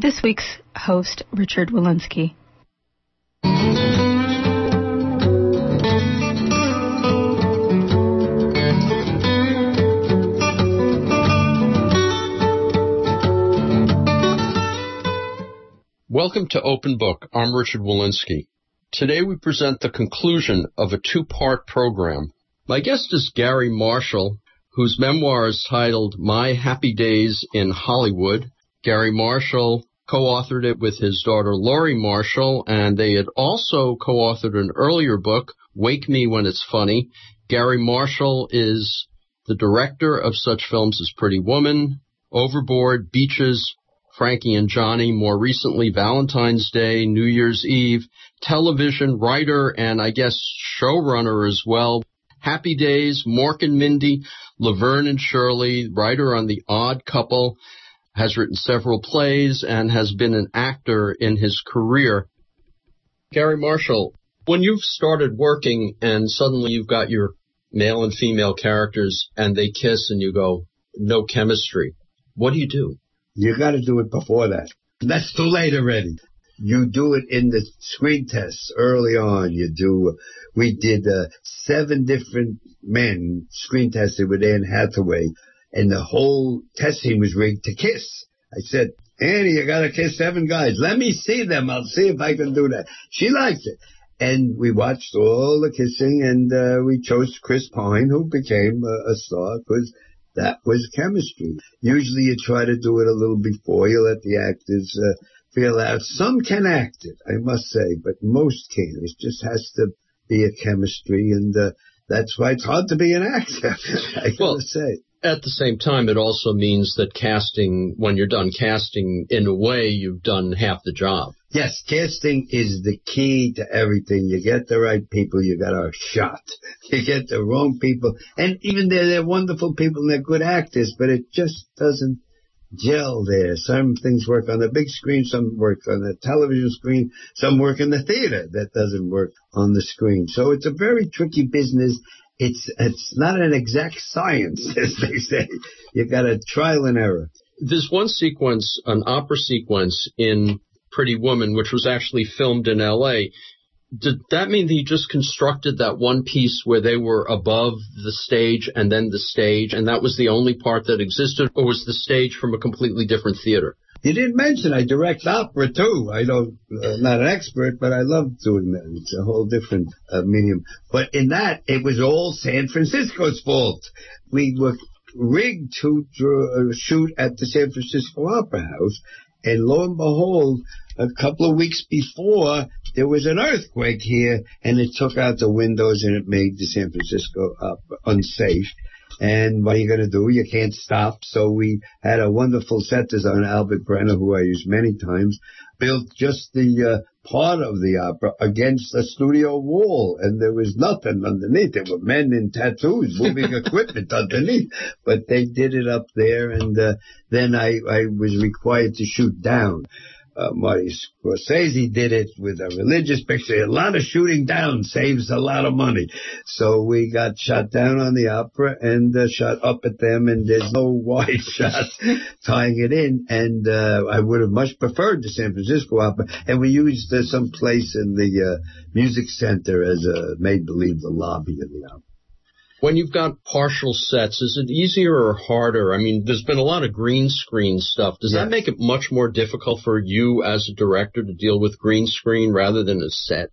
this week's host, Richard Wolinsky. Welcome to Open Book. I'm Richard Wolinsky. Today we present the conclusion of a two-part program. My guest is Garry Marshall, whose memoir is titled My Happy Days in Hollywood. Garry Marshall co-authored it with his daughter Lori Marshall, and they had also co-authored an earlier book, Wake Me When It's Funny. Garry Marshall is the director of such films as Pretty Woman, Overboard, Beaches, Frankie and Johnny, more recently Valentine's Day, New Year's Eve, television writer and I guess showrunner as well. Happy Days, Mork and Mindy, Laverne and Shirley, writer on The Odd Couple, has written several plays and has been an actor in his career. Garry Marshall, when you've started working and suddenly you've got your male and female characters and they kiss and you go, no chemistry, what do you do? You got to do it before that. That's too late already. You do it in the screen tests early on. You do. We did uh, seven different men screen tested with Anne Hathaway, and the whole testing was rigged to kiss. I said, Annie, you got to kiss seven guys. Let me see them. I'll see if I can do that. She liked it. And we watched all the kissing, and uh, we chose Chris Pine, who became a, a star because that was chemistry. Usually you try to do it a little before you let the actors uh, feel out. Some can act it, I must say, but most can't. It just has to be a chemistry, and uh, that's why it's hard to be an actor. I well, gotta say at the same time, it also means that casting, when you're done casting, in a way, you've done half the job. Yes, casting is the key to everything. You get the right people, you got a shot. You get the wrong people, and even they're, they're wonderful people and they're good actors, but it just doesn't gel there. Some things work on the big screen, some work on the television screen, some work in the theater that doesn't work on the screen. So it's a very tricky business it's it's not an exact science, as they say. You've got a trial and error. There's one sequence, an opera sequence in Pretty Woman, which was actually filmed in L.A. Did that mean that you just constructed that one piece where they were above the stage and then the stage, and that was the only part that existed, or was the stage from a completely different theater? You didn't mention I direct opera too. I don't, uh, not an expert, but I love doing that. It's a whole different uh, medium. But in that, it was all San Francisco's fault. We were rigged to uh, shoot at the San Francisco Opera House, and lo and behold, a couple of weeks before, there was an earthquake here, and it took out the windows and it made the San Francisco Opera unsafe. And what are you going to do? You can't stop. So we had a wonderful set designer, Albert Brenner, who I used many times, built just the uh, part of the opera against a studio wall, and there was nothing underneath. There were men in tattoos moving equipment underneath, but they did it up there, and uh, then I, I was required to shoot down uh, Marty Scorsese did it with a religious picture. A lot of shooting down saves a lot of money. So we got shot down on the opera and uh, shot up at them, and there's no wide shots tying it in. And uh, I would have much preferred the San Francisco opera. And we used uh, some place in the uh, music center as a made believe the lobby of the opera. When you've got partial sets, is it easier or harder? I mean, there's been a lot of green screen stuff. Does yes. that make it much more difficult for you as a director to deal with green screen rather than a set?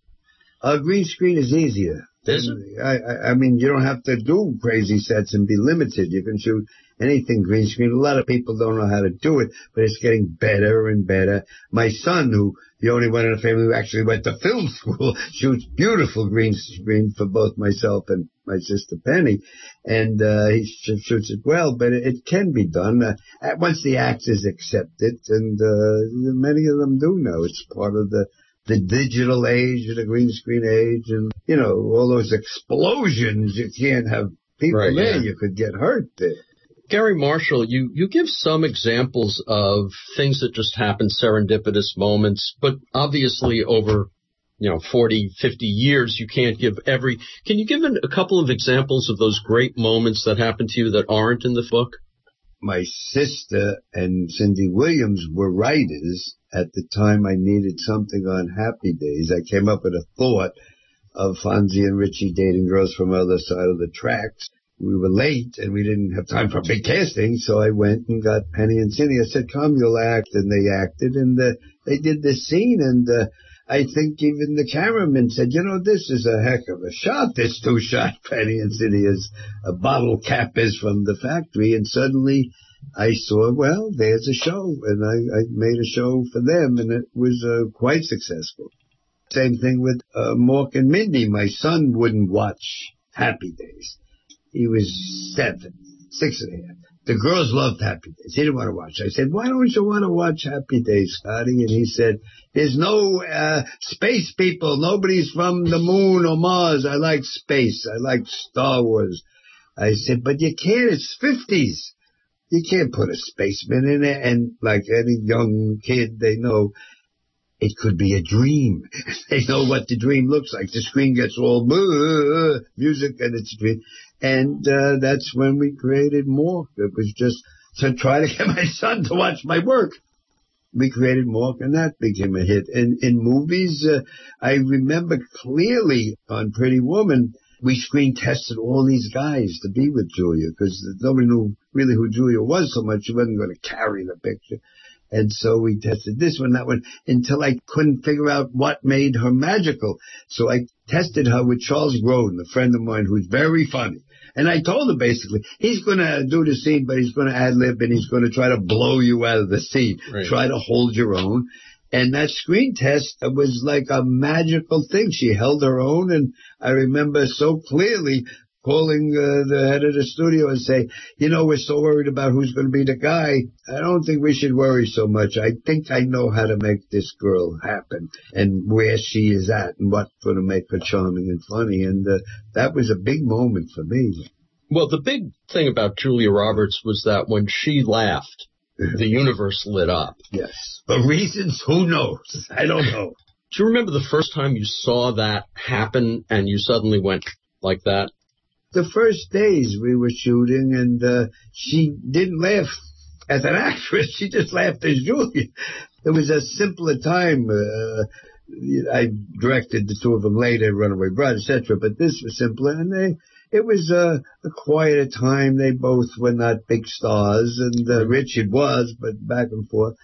A green screen is easier. Is? I, I mean, you don't have to do crazy sets and be limited. You can shoot anything green screen. A lot of people don't know how to do it, but it's getting better and better. My son, who the only one in the family who actually went to film school, shoots beautiful green screen for both myself and my sister Penny, and uh, he shoots it well. But it, it can be done uh, once the actors accept it, and uh, many of them do know it's part of the the digital age, and the green screen age, and you know all those explosions. You can't have people right, there; yeah. you could get hurt there. Garry Marshall, you, you give some examples of things that just happen, serendipitous moments, but obviously over, you know, 40, 50 years, you can't give every, can you give an, a couple of examples of those great moments that happened to you that aren't in the book? My sister and Cindy Williams were writers at the time I needed something on Happy Days. I came up with a thought of Fonzie and Richie dating girls from the other side of the tracks. We were late and we didn't have time for big casting, so I went and got Penny and Cindy. I said, come, you'll act, and they acted, and uh, they did this scene, and uh, I think even the cameraman said, you know, this is a heck of a shot, this two-shot Penny and as a bottle cap is from the factory, and suddenly I saw, well, there's a show, and I, I made a show for them, and it was uh, quite successful. Same thing with uh, Mork and Mindy. My son wouldn't watch Happy Days. He was seven, six and a half. The girls loved Happy Days. He didn't want to watch. I said, why don't you want to watch Happy Days, Scotty? And he said, there's no uh, space people. Nobody's from the moon or Mars. I like space. I like Star Wars. I said, but you can't. It's 50s. You can't put a spaceman in it. And like any young kid, they know it could be a dream. they know what the dream looks like. The screen gets all music and it's a dream. And uh, that's when we created Mork. It was just to try to get my son to watch my work. We created Mork and that became a hit. And in movies, uh, I remember clearly on Pretty Woman, we screen tested all these guys to be with Julia because nobody knew really who Julia was so much. She wasn't going to carry the picture. And so we tested this one, that one, until I couldn't figure out what made her magical. So I tested her with Charles Grodin, a friend of mine who's very funny. And I told her basically, he's going to do the scene, but he's going to ad lib and he's going to try to blow you out of the scene. Right. Try to hold your own. And that screen test was like a magical thing. She held her own and I remember so clearly calling uh, the head of the studio and say, you know, we're so worried about who's going to be the guy. I don't think we should worry so much. I think I know how to make this girl happen and where she is at and what's going to make her charming and funny. And uh, that was a big moment for me. Well, the big thing about Julia Roberts was that when she laughed, the universe lit up. Yes. For reasons, who knows? I don't know. Do you remember the first time you saw that happen and you suddenly went like that? The first days we were shooting, and uh, she didn't laugh as an actress. She just laughed as Julia. It was a simpler time. Uh, I directed the two of them later, Runaway Bride, etc. But this was simpler, and they. It was a, a quieter time. They both were not big stars, and uh, Richard was, but back and forth.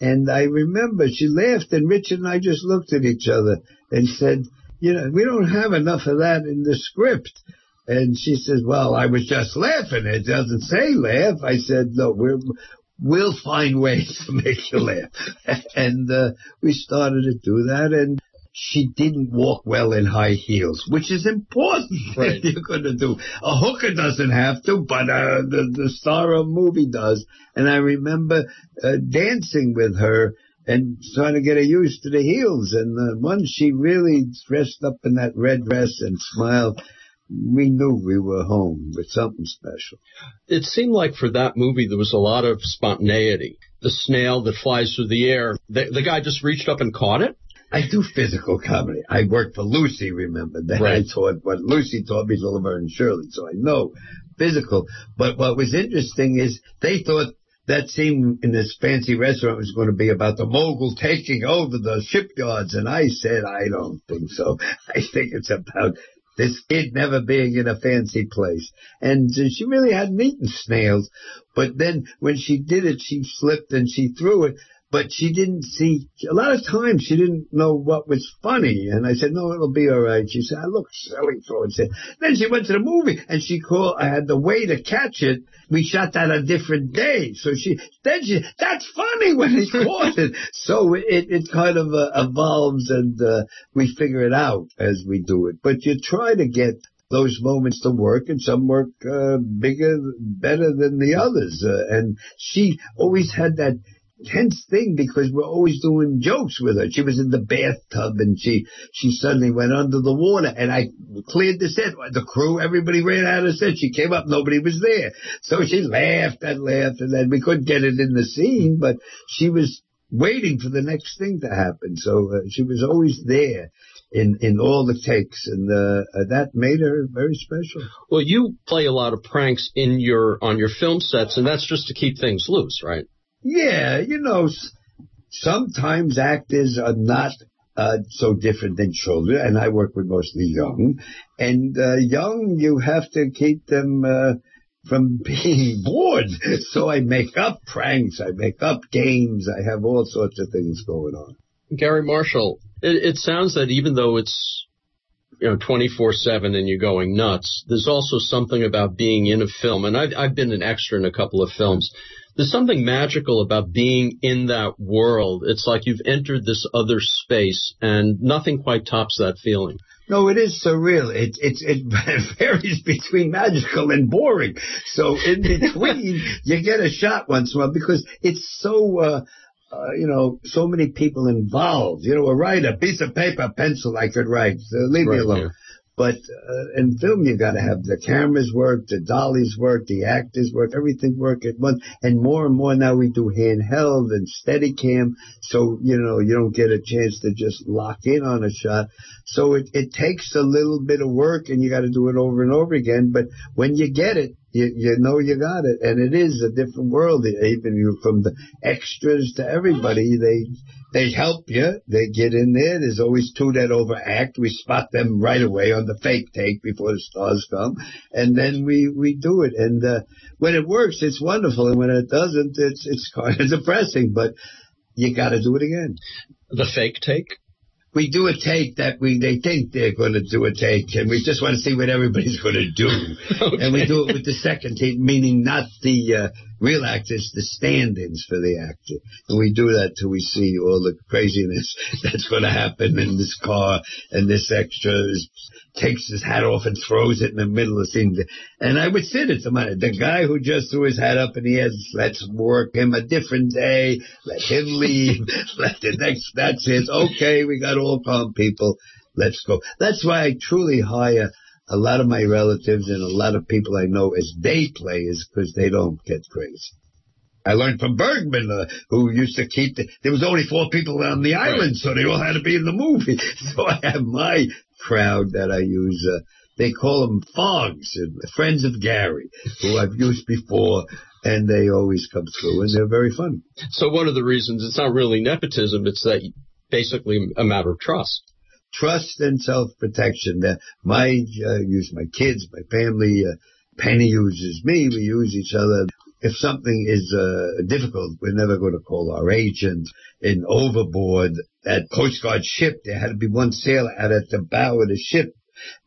And I remember she laughed, and Richard and I just looked at each other and said, "You know, we don't have enough of that in the script." And she says, well, I was just laughing. It doesn't say laugh. I said, no, we're, we'll find ways to make you laugh. and, uh, we started to do that and she didn't walk well in high heels, which is important right. you're going to do. A hooker doesn't have to, but uh, the, the star of a movie does. And I remember uh, dancing with her and trying to get her used to the heels. And uh, once she really dressed up in that red dress and smiled, we knew we were home with something special. It seemed like for that movie there was a lot of spontaneity. The snail that flies through the air, the, the guy just reached up and caught it? I do physical comedy. I worked for Lucy, remember? Then right. I taught what Lucy taught me, Laverne and Shirley, so I know physical. But what was interesting is they thought that scene in this fancy restaurant was going to be about the mogul taking over the shipyards, and I said, I don't think so. I think it's about this kid never being in a fancy place. And she really hadn't eaten snails. But then when she did it, she slipped and she threw it but she didn't see, a lot of times she didn't know what was funny. And I said, no, it'll be all right. She said, I look silly for it. Then she went to the movie and she called, I had the way to catch it. We shot that a different day. So she, then she, that's funny when he caught it. So it, it kind of uh, evolves and uh, we figure it out as we do it. But you try to get those moments to work, and some work uh, bigger, better than the others. Uh, and she always had that tense thing because we're always doing jokes with her. She was in the bathtub and she she suddenly went under the water and I cleared the set. The crew, everybody ran out of set. She came up, nobody was there. So she laughed and laughed and then we couldn't get it in the scene, but she was waiting for the next thing to happen. So uh, she was always there in in all the takes, and uh, uh, that made her very special. Well, you play a lot of pranks in your on your film sets, and that's just to keep things loose, right? Yeah, you know, sometimes actors are not uh, so different than children, and I work with mostly young. And uh, young, you have to keep them uh, from being bored. So I make up pranks, I make up games, I have all sorts of things going on. Garry Marshall, it, it sounds that even though it's you know 24/7 and you're going nuts, there's also something about being in a film. And I've I've been an extra in a couple of films. There's something magical about being in that world. It's like you've entered this other space, and nothing quite tops that feeling. No, it is surreal. It it it varies between magical and boring. So in between, you get a shot once in a while because it's so. Uh, uh, you know, so many people involved. You know, a writer, piece of paper, pencil, I could write. Uh, leave right, me alone. But uh, in film, you got to have the cameras work, the dollies work, the actors work, everything work at once. And more and more now we do handheld and steady cam, so you know you don't get a chance to just lock in on a shot. So it it takes a little bit of work, and you got to do it over and over again. But when you get it, you, you know you got it, and it is a different world. Even you from the extras to everybody, they they help you. They get in there. There's always two that overact. We spot them right away on the fake take before the stars come, and then we we do it. And uh, when it works, it's wonderful, and when it doesn't, it's it's kind of depressing. But you got to do it again. The fake take we do a take that we they think they're going to do a take, and we just want to see what everybody's going to do. okay. And we do it with the second take, meaning not the uh, real actors, the stand-ins for the actor. And we do that till we see all the craziness that's going to happen in this car, and this extra is, takes his hat off and throws it in the middle of the scene. And I would at the money. The guy who just threw his hat up and he has, let's work him a different day. Let him leave. let the next, that's it. Okay, we got all calm people. Let's go. That's why I truly hire a lot of my relatives and a lot of people I know as day players because they don't get crazy. I learned from Bergman, uh, who used to keep the, there was only four people on the island, so they all had to be in the movie. So I have my crowd that I use. Uh, they call them fogs, friends of Garry, who I've used before, and they always come through, and they're very fun. So one of the reasons it's not really nepotism; it's that basically a matter of trust trust and self-protection. That my uh, use my kids, my family. Uh, Penny uses me. We use each other. If something is uh, difficult, we're never going to call our agent. In overboard at Coast Guard ship, there had to be one sailor out at the bow of the ship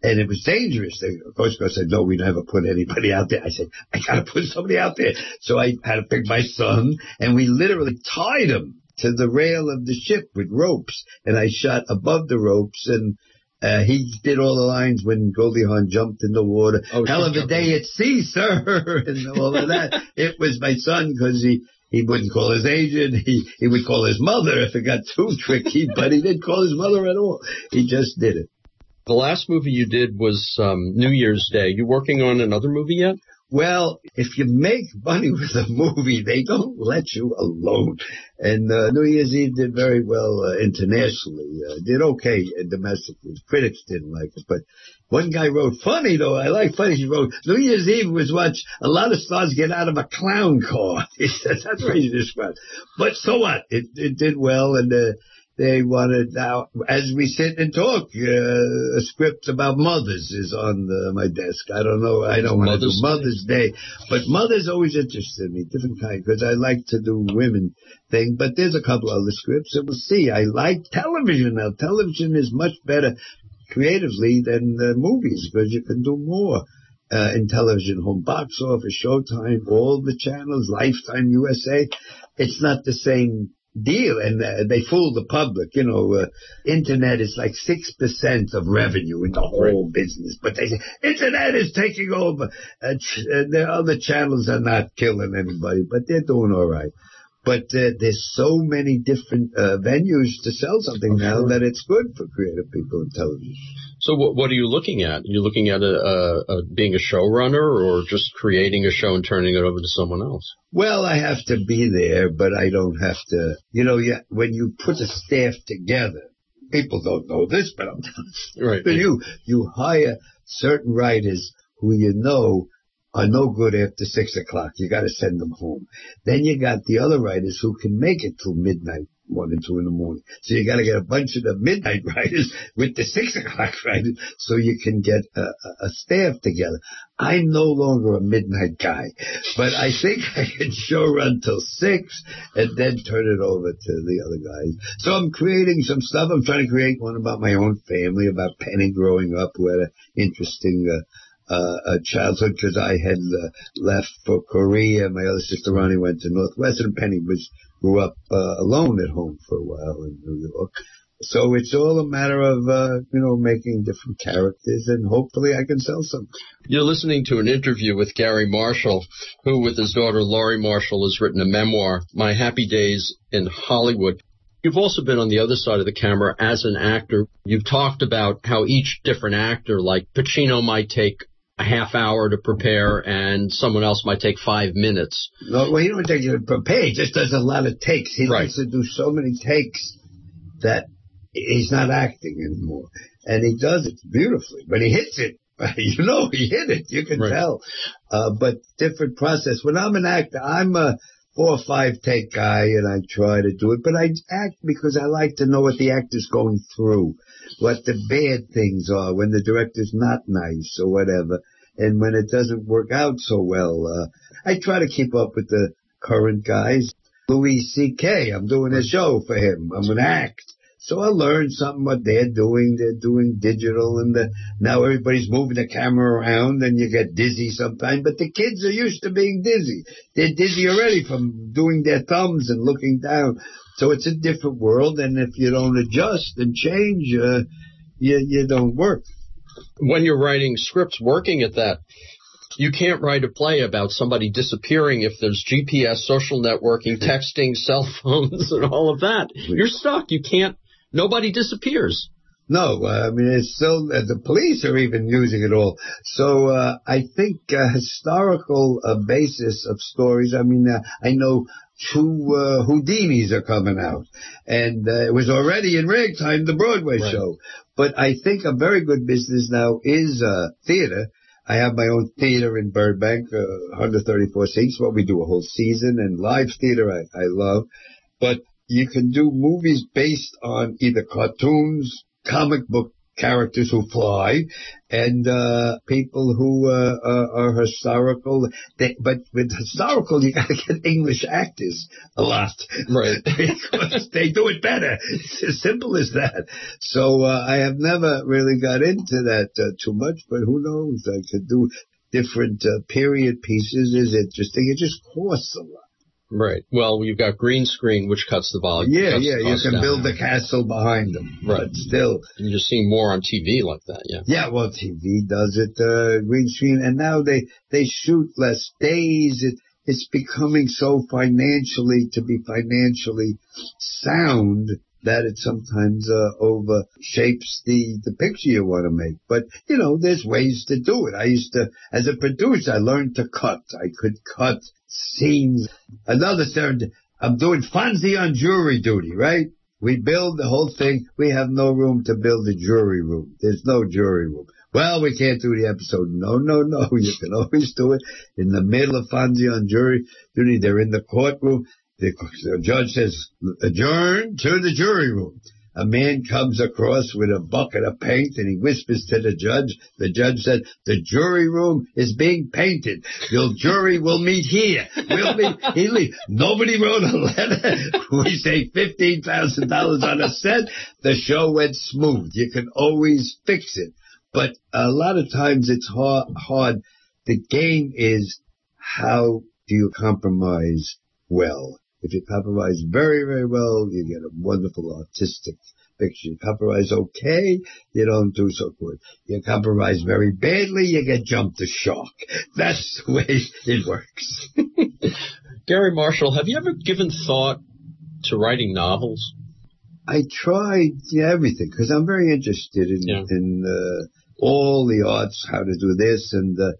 and it was dangerous. The Coast Guard said, no, we never put anybody out there. I said, I gotta put somebody out there. So I had to pick my son and we literally tied him to the rail of the ship with ropes, and I shot above the ropes, and uh, he did all the lines when Goldie Hawn jumped in the water. Oh, Hell of a day at sea, sir, and all of that. it was my son because he he wouldn't call his agent. He he would call his mother if it got too tricky, but he didn't call his mother at all. He just did it. The last movie you did was um, New Year's Day. You working on another movie yet? Well, if you make money with a movie, they don't let you alone. And uh, New Year's Eve did very well uh, internationally. Uh, did okay domestically. Critics didn't like it, but one guy wrote funny though. I like funny. He wrote New Year's Eve was watch a lot of stars get out of a clown car. He says that's what he described. But so what? It it did well, and uh, they wanted now, as we sit and talk, uh, a script about mothers is on the, my desk. I don't know. I don't want to do Mother's Day, but mothers always interested me, different kind, because I like to do women thing. But there's a couple other scripts, and we'll see. I like television now. Television is much better creatively than the movies because you can do more. Uh, in television, home box office, Showtime, all the channels, Lifetime, USA. It's not the same deal, and uh, they fool the public. You know, uh, internet is like six percent of revenue in the whole business, but they say internet is taking over. Uh, ch- uh, the other channels are not killing anybody, but they're doing all right. But uh, there's so many different uh, venues to sell something Oh, now that it's good for creative people in television. So what, what are you looking at? Are you looking at a, a, a being a showrunner or just creating a show and turning it over to someone else? Well, I have to be there, but I don't have to. You know, yeah, when you put a staff together, people don't know this, but I'm Right. But you you hire certain writers who you know are no good after six o'clock. You got to send them home. Then you got the other writers who can make it till midnight, one and two in the morning. So you got to get a bunch of the midnight riders with the six o'clock writers, so you can get a, a, a staff together. I'm no longer a midnight guy, but I think I can show run till six and then turn it over to the other guys. So I'm creating some stuff. I'm trying to create one about my own family, about Penny growing up, who had an interesting uh, uh, uh, childhood because I had uh, left for Korea. My other sister Ronnie went to Northwestern. Penny was grew up uh, alone at home for a while in New York. So it's all a matter of, uh, you know, making different characters and hopefully I can sell some. You're listening to an interview with Garry Marshall, who with his daughter Lori Marshall has written a memoir, My Happy Days in Hollywood. You've also been on the other side of the camera as an actor. You've talked about how each different actor, like Pacino might take a half hour to prepare and someone else might take five minutes. No, well, he don't take it to prepare. He just does a lot of takes. He Right. likes to do so many takes that he's not acting anymore. And he does it beautifully. But he hits it. You know, he hit it. You can Right. tell. Uh, but different process. When I'm an actor, I'm a four or five take guy and I try to do it. But I act because I like to know what the actor's going through, what the bad things are, when the director's not nice or whatever. And when it doesn't work out so well, uh, I try to keep up with the current guys. Louis C.K., I'm doing a show for him. I'm an act. So I learned something what they're doing. They're doing digital and the, now everybody's moving the camera around and you get dizzy sometimes, but the kids are used to being dizzy. They're dizzy already from doing their thumbs and looking down. So it's a different world and if you don't adjust and change, uh, you, you don't work. When you're writing scripts, working at that, you can't write a play about somebody disappearing if there's GPS, social networking, texting, cell phones, and all of that. You're stuck. You can't, nobody disappears. No, uh, I mean, it's still, uh, the police are even using it all. So, uh, I think, a historical, uh, basis of stories, I mean, uh, I know two, uh, Houdinis are coming out. And, uh, it was already in ragtime, the Broadway Right. show. But I think a very good business now is, uh, theater. I have my own theater in Burbank, uh, 134 seats, what we do a whole season, and live theater I, I love. But you can do movies based on either cartoons, comic book characters who fly, and uh, people who uh, are, are historical. They, but with historical, you got to get English actors a lot, Right. because they do it better. It's as simple as that. So uh, I have never really got into that uh, too much, but who knows? I could do different uh, period pieces. Is interesting. It just costs a lot. Right. Well, you've got green screen, which cuts the volume. Yeah, yeah, you can down. build the castle behind them. Right. But still, And you're seeing more on TV like that, yeah. yeah, well, TV does it, uh, green screen, and now they, they shoot less days. It, it's becoming so financially, to be financially sound, that it sometimes, uh, overshapes the, the picture you want to make. But, you know, there's ways to do it. I used to, as a producer, I learned to cut. I could cut scenes. Another third, I'm doing Fonzie on jury duty, right? We build the whole thing. We have no room to build a jury room. There's no jury room. Well, we can't do the episode. No, no, no. You can always do it in the middle of Fonzie on jury duty. They're in the courtroom. The, judge says, adjourn to the jury room. A man comes across with a bucket of paint and he whispers to the judge. The judge said, the jury room is being painted. The jury will meet here. We'll meet. He. Nobody wrote a letter. We say $15,000 on a set. The show went smooth. You can always fix it. But a lot of times it's hard, hard. The game is how do you compromise well? If you compromise very, very well, you get a wonderful artistic picture. You compromise okay, you don't do so good. You compromise very badly, you get jumped to shark. That's the way it works. Garry Marshall, have you ever given thought to writing novels? I tried yeah, everything because I'm very interested in yeah. in uh, all the arts, how to do this and uh,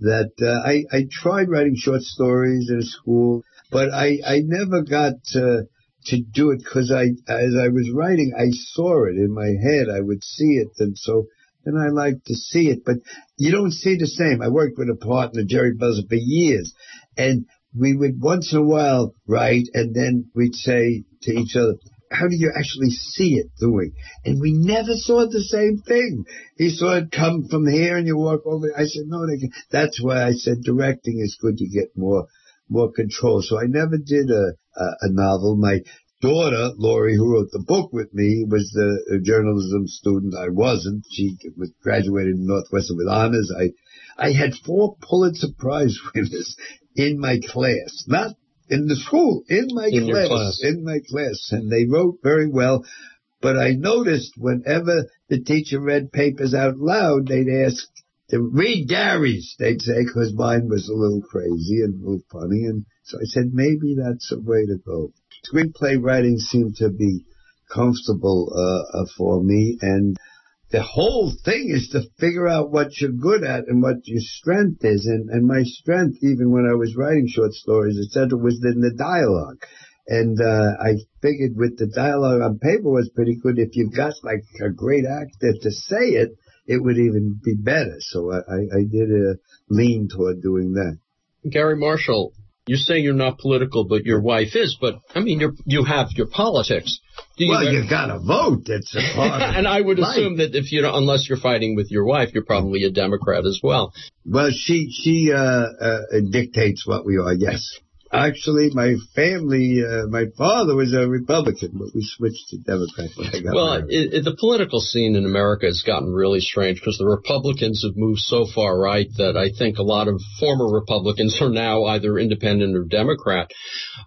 that. Uh, I I tried writing short stories in school, but I I never got to to do it because I as I was writing, I saw it in my head. I would see it, and so and I like to see it, but you don't see the same. I worked with a partner, Jerry Belson, for years, and we would once in a while write, and then we'd say to each other, how do you actually see it doing? And we never saw the same thing. He saw it come from here and you walk over. I said, no, that's why I said directing is good. You get more, more control. So I never did a, a, a novel. My daughter, Lori, who wrote the book with me, was the journalism student. I wasn't. She was graduated in Northwestern with honors. I, I had four Pulitzer Prize winners in my class, not in the school, in my in class, class, in my class, and they wrote very well. But I noticed whenever the teacher read papers out loud, they'd ask read Garry's, they'd say, because mine was a little crazy and a little funny. And so I said, maybe that's a way to go. Screenplay writing seemed to be comfortable uh, uh, for me, and the whole thing is to figure out what you're good at and what your strength is. And, and my strength, even when I was writing short stories, etc., was in the dialogue. And uh, I figured with the dialogue on paper was pretty good. If you've got like a great actor to say it, it would even be better. So I, I did a lean toward doing that. Garry Marshall, you say you're not political, but your wife is. But I mean, you you have your politics. You well, you got to vote. It's a part. and I would life. assume that if you don't, unless you're fighting with your wife, you're probably a Democrat as well. Well, she she uh, uh, dictates what we are. Yes. Actually, my family, uh, my father was a Republican, but we switched to Democrat when I got Well, it, it, the political scene in America has gotten really strange because the Republicans have moved so far right that I think a lot of former Republicans are now either independent or Democrat.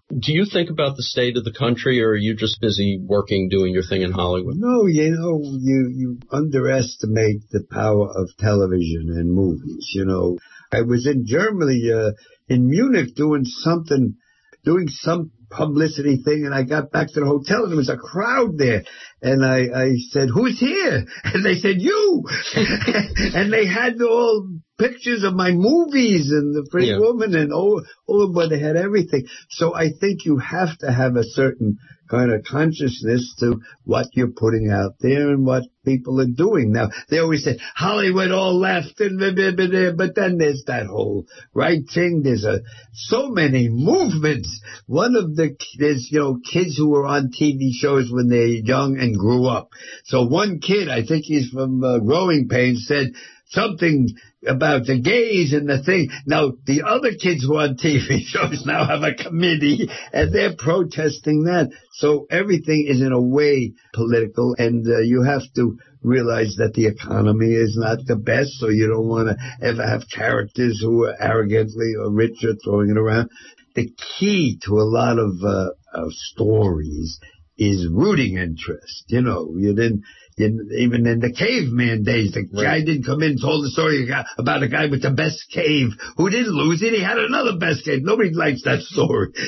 Do you think about the state of the country, or are you just busy working, doing your thing in Hollywood? No, you know, you you underestimate the power of television and movies. You know, I was in Germany. Uh, in Munich doing something, doing some publicity thing, and I got back to the hotel and there was a crowd there, and I, I said, "Who's here?" And they said, "You," and they had all pictures of my movies and the Pretty yeah. Woman and all, oh, but they had everything. So I think you have to have a certain kind of consciousness to what you're putting out there and what people are doing. Now, they always say Hollywood all left and blah, blah, blah, but then there's that whole right thing. There's a, so many movements. One of the, there's, you know, kids who were on TV shows when they're young and grew up. So one kid, I think he's from uh, Growing Pains, said, something about the gays and the thing. Now, the other kids who are on TV shows now have a committee and they're protesting that. So everything is in a way political and uh, you have to realize that the economy is not the best. So you don't want to ever have characters who are arrogantly or rich or throwing it around. The key to a lot of, uh, of stories is rooting interest. You know, you didn't, in, even in the caveman days, the right. guy didn't come in and told the story about a guy with the best cave who didn't lose it. He had another best cave. Nobody likes that story.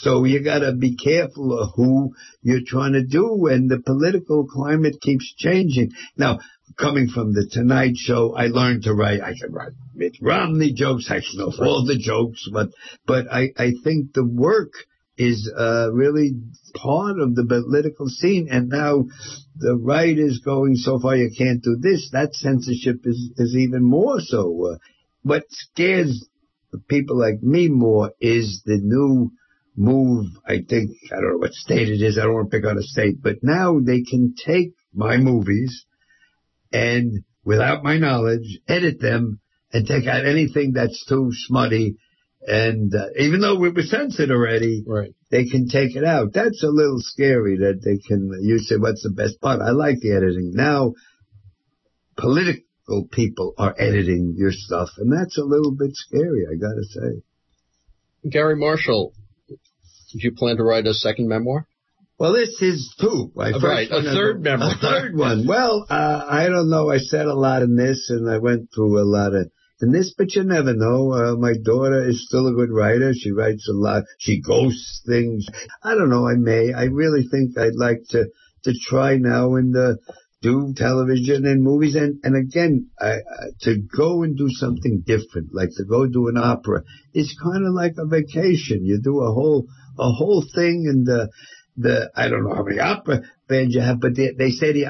So you got to be careful of who you're trying to do, and the political climate keeps changing. Now, coming from the Tonight Show, I learned to write. I can write Mitt Romney jokes. I can know all the jokes, but but I I think the work is uh, really part of the political scene. And now the right is going so far you can't do this. That censorship is, is even more so. Uh, what scares people like me more is the new move. I think, I don't know what state it is. I don't want to pick on a state, but now they can take my movies and without my knowledge, edit them and take out anything that's too smutty and uh, even though we were censored already, right. they can take it out. That's a little scary that they can, you say, what's the best part? I like the editing. Now, political people are editing your stuff, and that's a little bit scary, I gotta say. Garry Marshall, did you plan to write a second memoir? Well, this is two. My right, a third memoir. A third one. Well, uh, I don't know. I said a lot in this, and I went through a lot of in this, but you never know. Uh, my daughter is still a good writer. She writes a lot. She ghosts things. I don't know. I may. I really think I'd like to to try now and uh, do television and movies. And and again, I, uh, to go and do something different, like to go do an opera, is kind of like a vacation. You do a whole a whole thing and. Uh, the I don't know how many opera bands you have, but they, they say the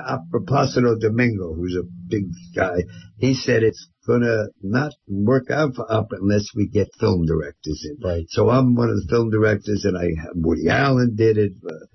Placido Domingo, who's a big guy, he said it's gonna not work out for opera unless we get film directors in. Right. So I'm one of the film directors, and I Woody Allen did it. Uh,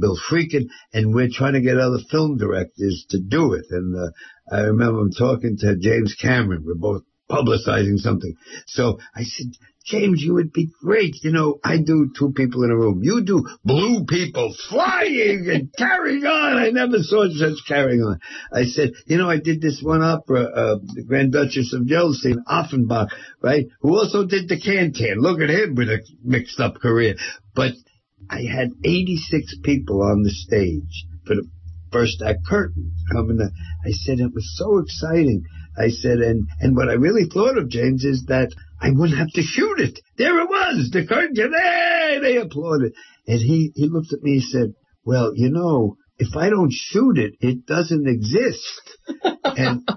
Bill Friedkin, and we're trying to get other film directors to do it. And uh, I remember I'm talking to James Cameron. We're both publicizing something. So I said, James, you would be great. You know, I do two people in a room. You do blue people flying and carrying on. I never saw such carrying on. I said, you know, I did this one opera, uh, the Grand Duchess of Gerolstein, Offenbach, right? Who also did the Can-Can. Look at him with a mixed up career. But I had 86 people on the stage for the first act curtain coming. Up. I said, it was so exciting. I said, and, and what I really thought of, James, is that I wouldn't have to shoot it. There it was, the curtain, hey, they applauded. And he, he looked at me and said, well, you know, if I don't shoot it, it doesn't exist. and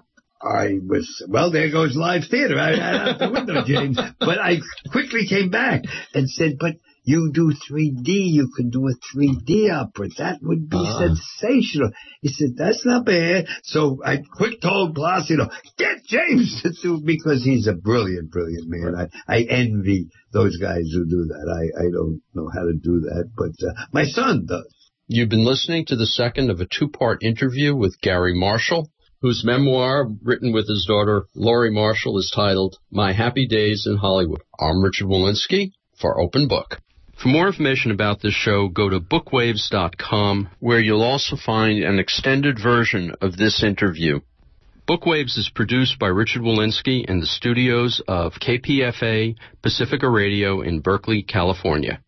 I was, well, there goes live theater right out the window, James. But I quickly came back and said, but you do 3D, you could do a 3D opera. That would be uh sensational. He said, that's not bad. So I quick told Placido, get James to do, because he's a brilliant, brilliant man. I, I envy those guys who do that. I, I don't know how to do that, but uh, my son does. You've been listening to the second of a two-part interview with Garry Marshall, whose memoir, written with his daughter Lori Marshall, is titled My Happy Days in Hollywood. I'm Richard Wolinsky for Open Book. For more information about this show, go to bookwaves.com, where you'll also find an extended version of this interview. Bookwaves is produced by Richard Wolinsky in the studios of KPFA Pacifica Radio in Berkeley, California.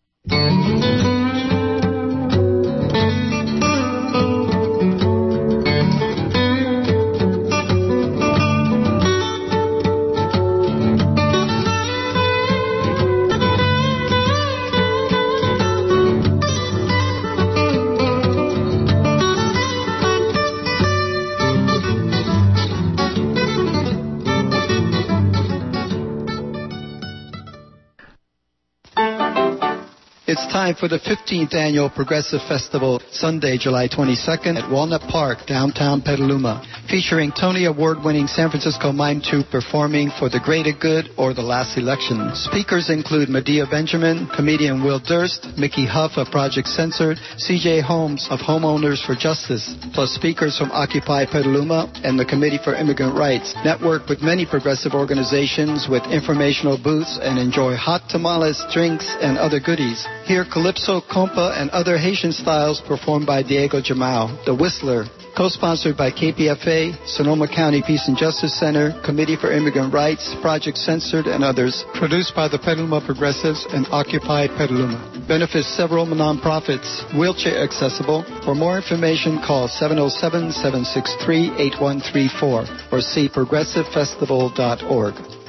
Time for the 15th annual Progressive Festival, Sunday, July 22nd at Walnut Park, downtown Petaluma, featuring Tony Award-winning San Francisco Mime Troupe performing for the greater good or the last election. Speakers include Medea Benjamin, comedian Will Durst, Mickey Huff of Project Censored, C.J. Holmes of Homeowners for Justice, plus speakers from Occupy Petaluma and the Committee for Immigrant Rights. Network with many progressive organizations with informational booths and enjoy hot tamales, drinks, and other goodies. Hear calypso, compa, and other Haitian styles performed by Diego Jamal, the Whistler. Co-sponsored by KPFA, Sonoma County Peace and Justice Center, Committee for Immigrant Rights, Project Censored, and others. Produced by the Petaluma Progressives and Occupy Petaluma. Benefits several nonprofits. Wheelchair accessible. For more information, call 707-763-8134 or see progressivefestival.org.